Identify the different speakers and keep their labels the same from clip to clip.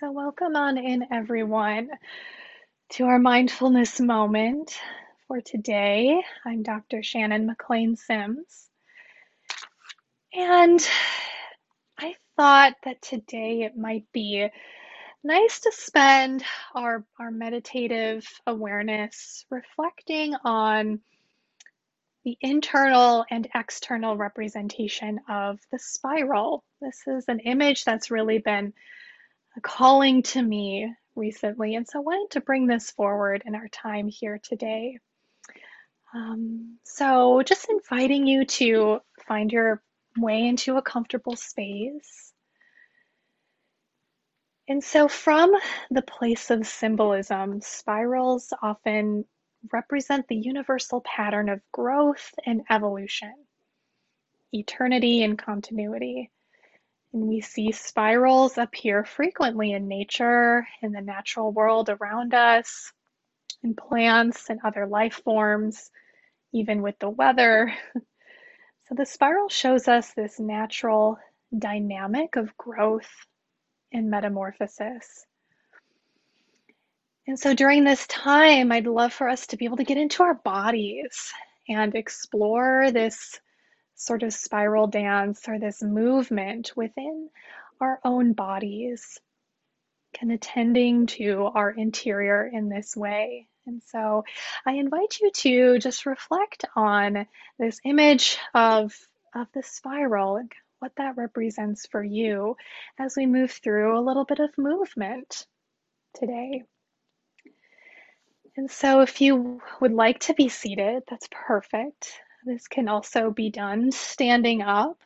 Speaker 1: So, welcome on in, everyone, to our mindfulness moment for today. I'm Dr. Shannon McLean Sims, and I thought that today it might be nice to spend our, our meditative awareness reflecting on the internal and external representation of the spiral. This is an image that's really been calling to me recently, and so I wanted to bring this forward in our time here today. Um, so, just inviting you to find your way into a comfortable space. And so, from the place of symbolism, spirals often represent the universal pattern of growth and evolution, eternity and continuity. And we see spirals appear frequently in nature, in the natural world around us, in plants and other life forms, even with the weather. So the spiral shows us this natural dynamic of growth and metamorphosis. And so during this time, I'd love for us to be able to get into our bodies and explore this sort of spiral dance or this movement within our own bodies, kind of tending to our interior in this way. And so I invite you to just reflect on this image of, of the spiral and what that represents for you as we move through a little bit of movement today. And so if you would like to be seated, that's perfect. This can also be done standing up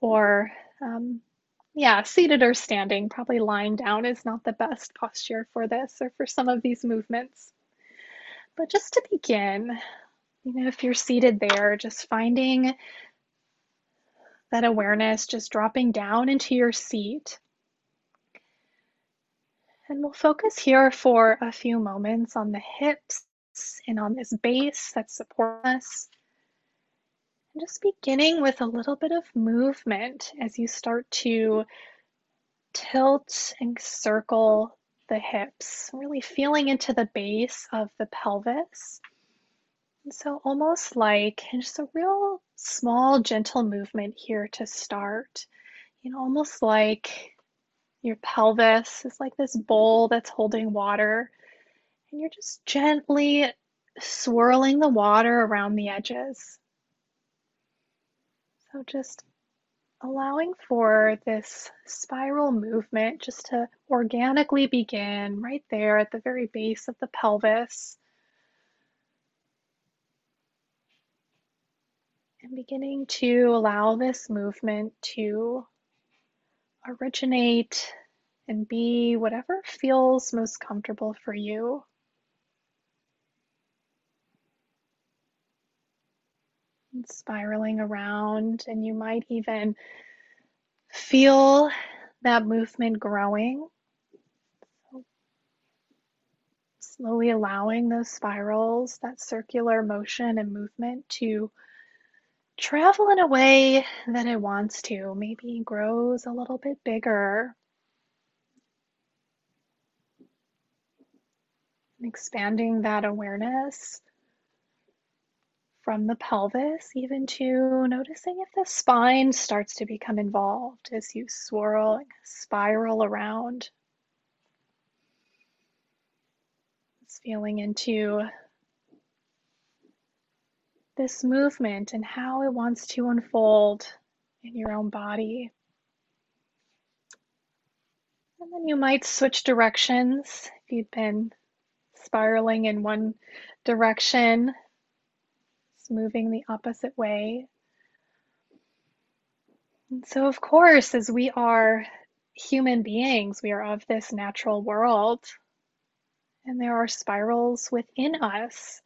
Speaker 1: or, um, yeah, seated or standing. Probably lying down is not the best posture for this or for some of these movements. But just to begin, you know, if you're seated there, just finding that awareness, just dropping down into your seat. And we'll focus here for a few moments on the hips and on this base that supports us. Just beginning with a little bit of movement as you start to tilt and circle the hips, really feeling into the base of the pelvis. And so, almost like just a real small, gentle movement here to start. You know, almost like your pelvis is like this bowl that's holding water, and you're just gently swirling the water around the edges. So just allowing for this spiral movement just to organically begin right there at the very base of the pelvis. And beginning to allow this movement to originate and be whatever feels most comfortable for you. Spiraling around, and you might even feel that movement growing. slowly allowing those spirals, that circular motion and movement to travel in a way that it wants to. Maybe grows a little bit bigger. And expanding that awareness from the pelvis, even to noticing if the spine starts to become involved as you swirl and spiral around. Feeling into this movement and how it wants to unfold in your own body. And then you might switch directions if you've been spiraling in one direction moving the opposite way. And so, of course, as we are human beings, we are of this natural world, and there are spirals within us,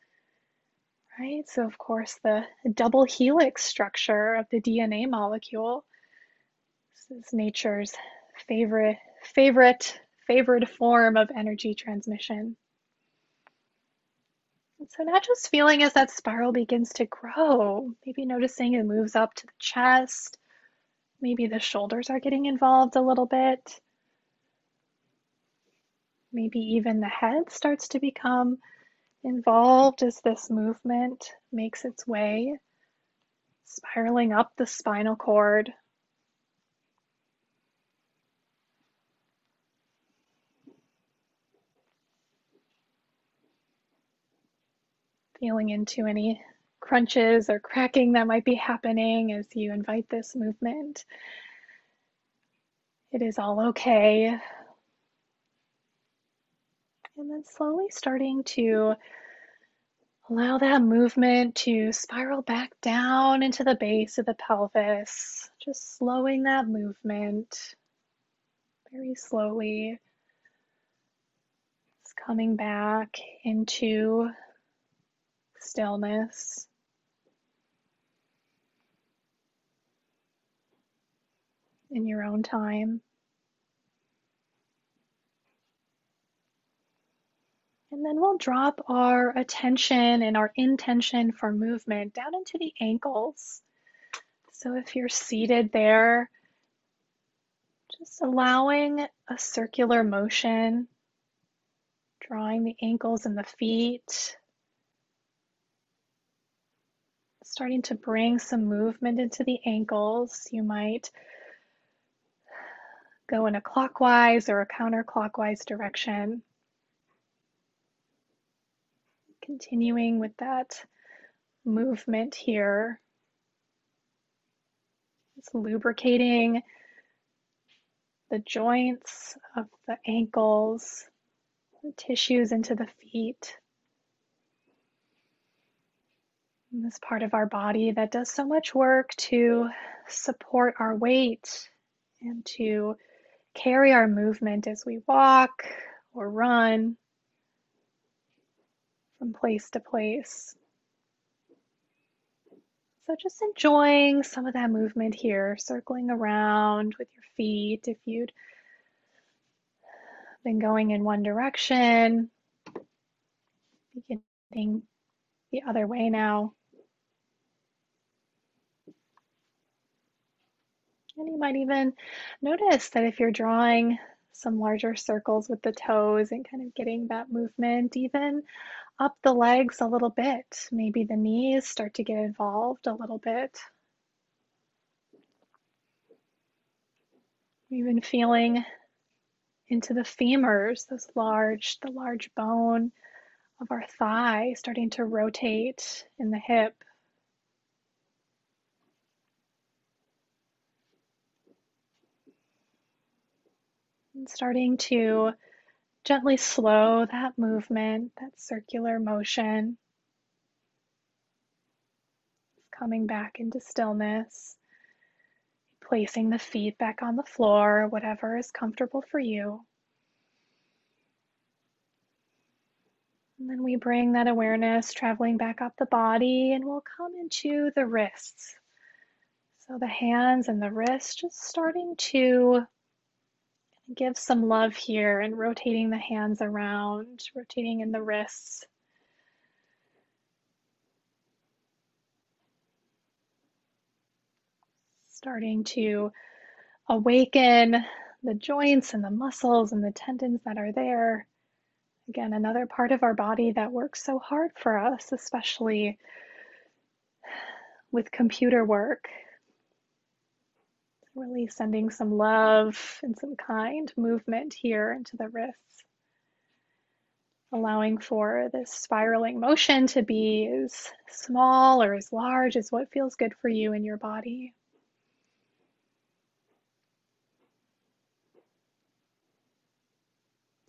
Speaker 1: right? So, of course, the double helix structure of the DNA molecule this is nature's favorite, favorite, favorite form of energy transmission. So now just feeling as that spiral begins to grow, maybe noticing it moves up to the chest, maybe the shoulders are getting involved a little bit. Maybe even the head starts to become involved as this movement makes its way, spiraling up the spinal cord. Feeling into any crunches or cracking that might be happening as you invite this movement. It is all okay. And then slowly starting to allow that movement to spiral back down into the base of the pelvis, just slowing that movement very slowly. It's coming back into stillness. in your own time. And then we'll drop our attention and our intention for movement down into the ankles. So if you're seated there, just allowing a circular motion, drawing the ankles and the feet, starting to bring some movement into the ankles. You might go in a clockwise or a counterclockwise direction. Continuing with that movement here. It's lubricating the joints of the ankles, the tissues into the feet. And this part of our body that does so much work to support our weight and to carry our movement as we walk or run from place to place. So just enjoying some of that movement here, circling around with your feet. If you'd been going in one direction, beginning the other way now. And you might even notice that if you're drawing some larger circles with the toes and kind of getting that movement even up the legs a little bit, maybe the knees start to get involved a little bit. Even feeling into the femurs, this large, the large bone of our thigh starting to rotate in the hip. And starting to gently slow that movement, that circular motion. Coming back into stillness, placing the feet back on the floor, whatever is comfortable for you. And then we bring that awareness traveling back up the body and we'll come into the wrists. So the hands and the wrists just starting to Give some love here and rotating the hands around, rotating in the wrists. Starting to awaken the joints and the muscles and the tendons that are there. Again, another part of our body that works so hard for us, especially with computer work, Really sending some love and some kind movement here into the wrists. Allowing for this spiraling motion to be as small or as large as what feels good for you in your body.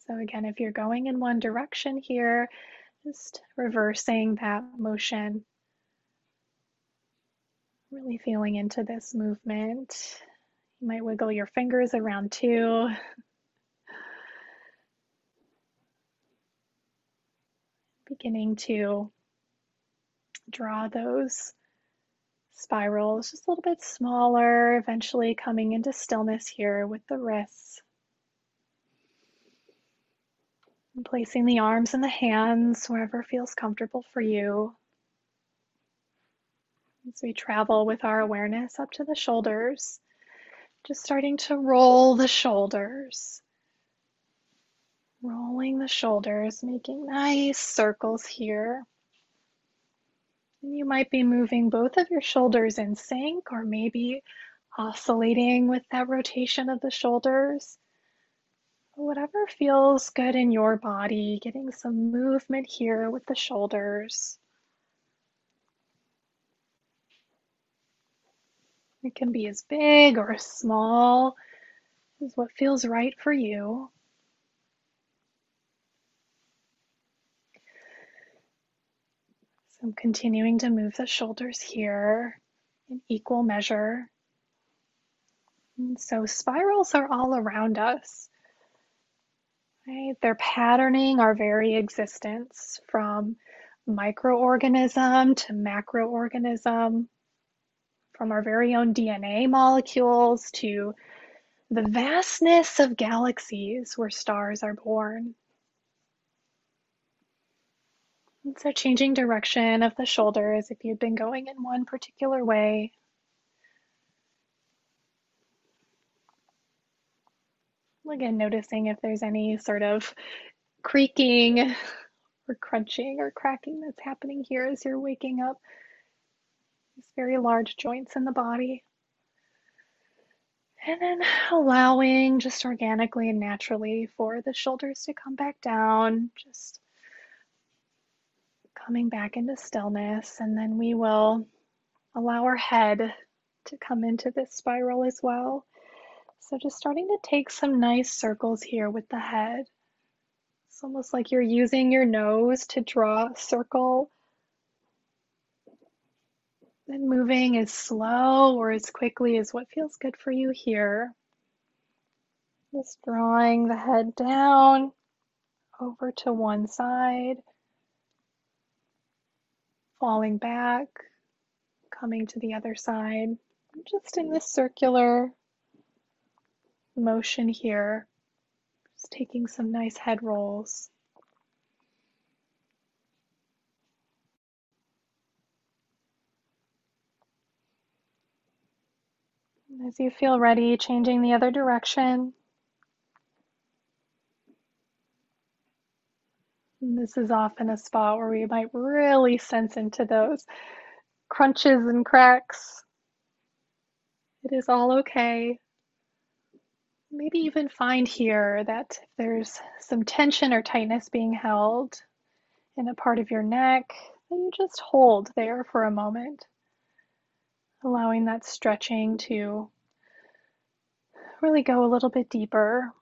Speaker 1: So, again, if you're going in one direction here, just reversing that motion. Really feeling into this movement. You might wiggle your fingers around too. Beginning to draw those spirals just a little bit smaller, eventually coming into stillness here with the wrists. And placing the arms and the hands wherever feels comfortable for you. As we travel with our awareness up to the shoulders, just starting to roll the shoulders. Rolling the shoulders, making nice circles here. And you might be moving both of your shoulders in sync or maybe oscillating with that rotation of the shoulders. Whatever feels good in your body, getting some movement here with the shoulders. It can be as big or as small as what feels right for you. So I'm continuing to move the shoulders here in equal measure. And so spirals are all around us. Right? They're patterning our very existence from microorganism to macroorganism, from our very own DNA molecules to the vastness of galaxies where stars are born. And so, changing direction of the shoulders if you've been going in one particular way. Again, noticing if there's any sort of creaking or crunching or cracking that's happening here as you're waking up. These very large joints in the body. And then allowing just organically and naturally for the shoulders to come back down, just coming back into stillness. And then we will allow our head to come into this spiral as well. So just starting to take some nice circles here with the head. It's almost like you're using your nose to draw a circle and moving as slow or as quickly as what feels good for you here. Just drawing the head down over to one side, falling back, coming to the other side, just in this circular motion here. Just taking some nice head rolls. As you feel ready, changing the other direction. And this is often a spot where we might really sense into those crunches and cracks. It is all okay. Maybe even find here that if there's some tension or tightness being held in a part of your neck, that you just hold there for a moment, allowing that stretching to really go a little bit deeper.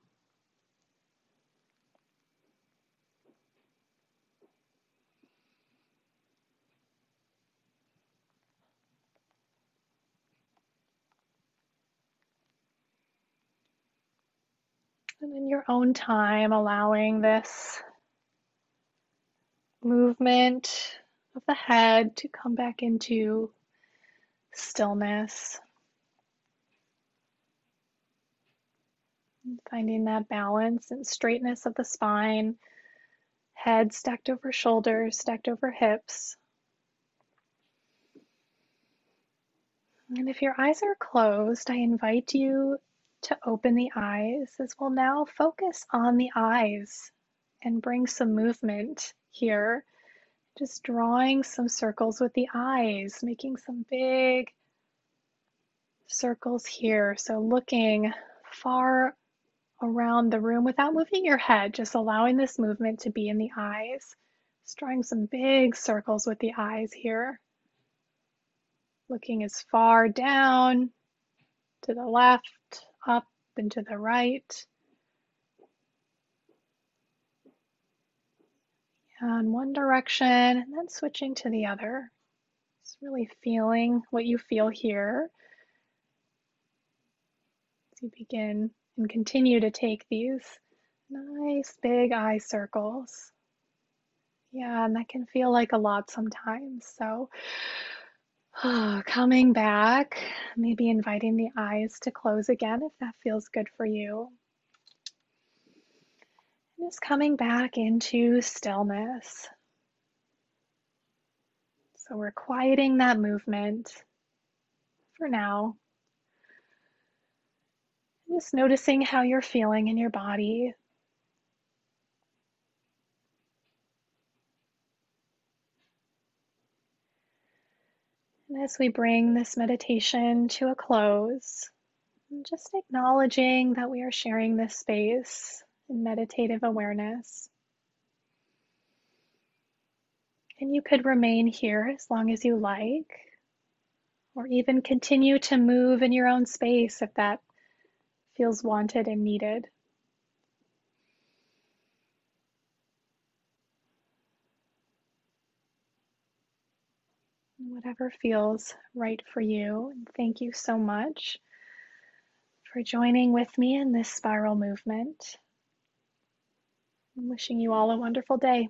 Speaker 1: And in your own time, allowing this movement of the head to come back into stillness. Finding that balance and straightness of the spine, head stacked over shoulders, stacked over hips. And if your eyes are closed, I invite you to open the eyes as we'll now focus on the eyes and bring some movement here. Just drawing some circles with the eyes, making some big circles here. So looking far around the room without moving your head, just allowing this movement to be in the eyes. Just drawing some big circles with the eyes here. Looking as far down to the left up and to the right. And one direction and then switching to the other. Just really feeling what you feel here as you begin and continue to take these nice big eye circles. Yeah, and that can feel like a lot sometimes. So Coming back, maybe inviting the eyes to close again if that feels good for you. Just coming back into stillness. So we're quieting that movement for now. Just noticing how you're feeling in your body. And as we bring this meditation to a close, just acknowledging that we are sharing this space in meditative awareness. And you could remain here as long as you like, or even continue to move in your own space if that feels wanted and needed. Whatever feels right for you. And thank you so much for joining with me in this spiral movement. I'm wishing you all a wonderful day.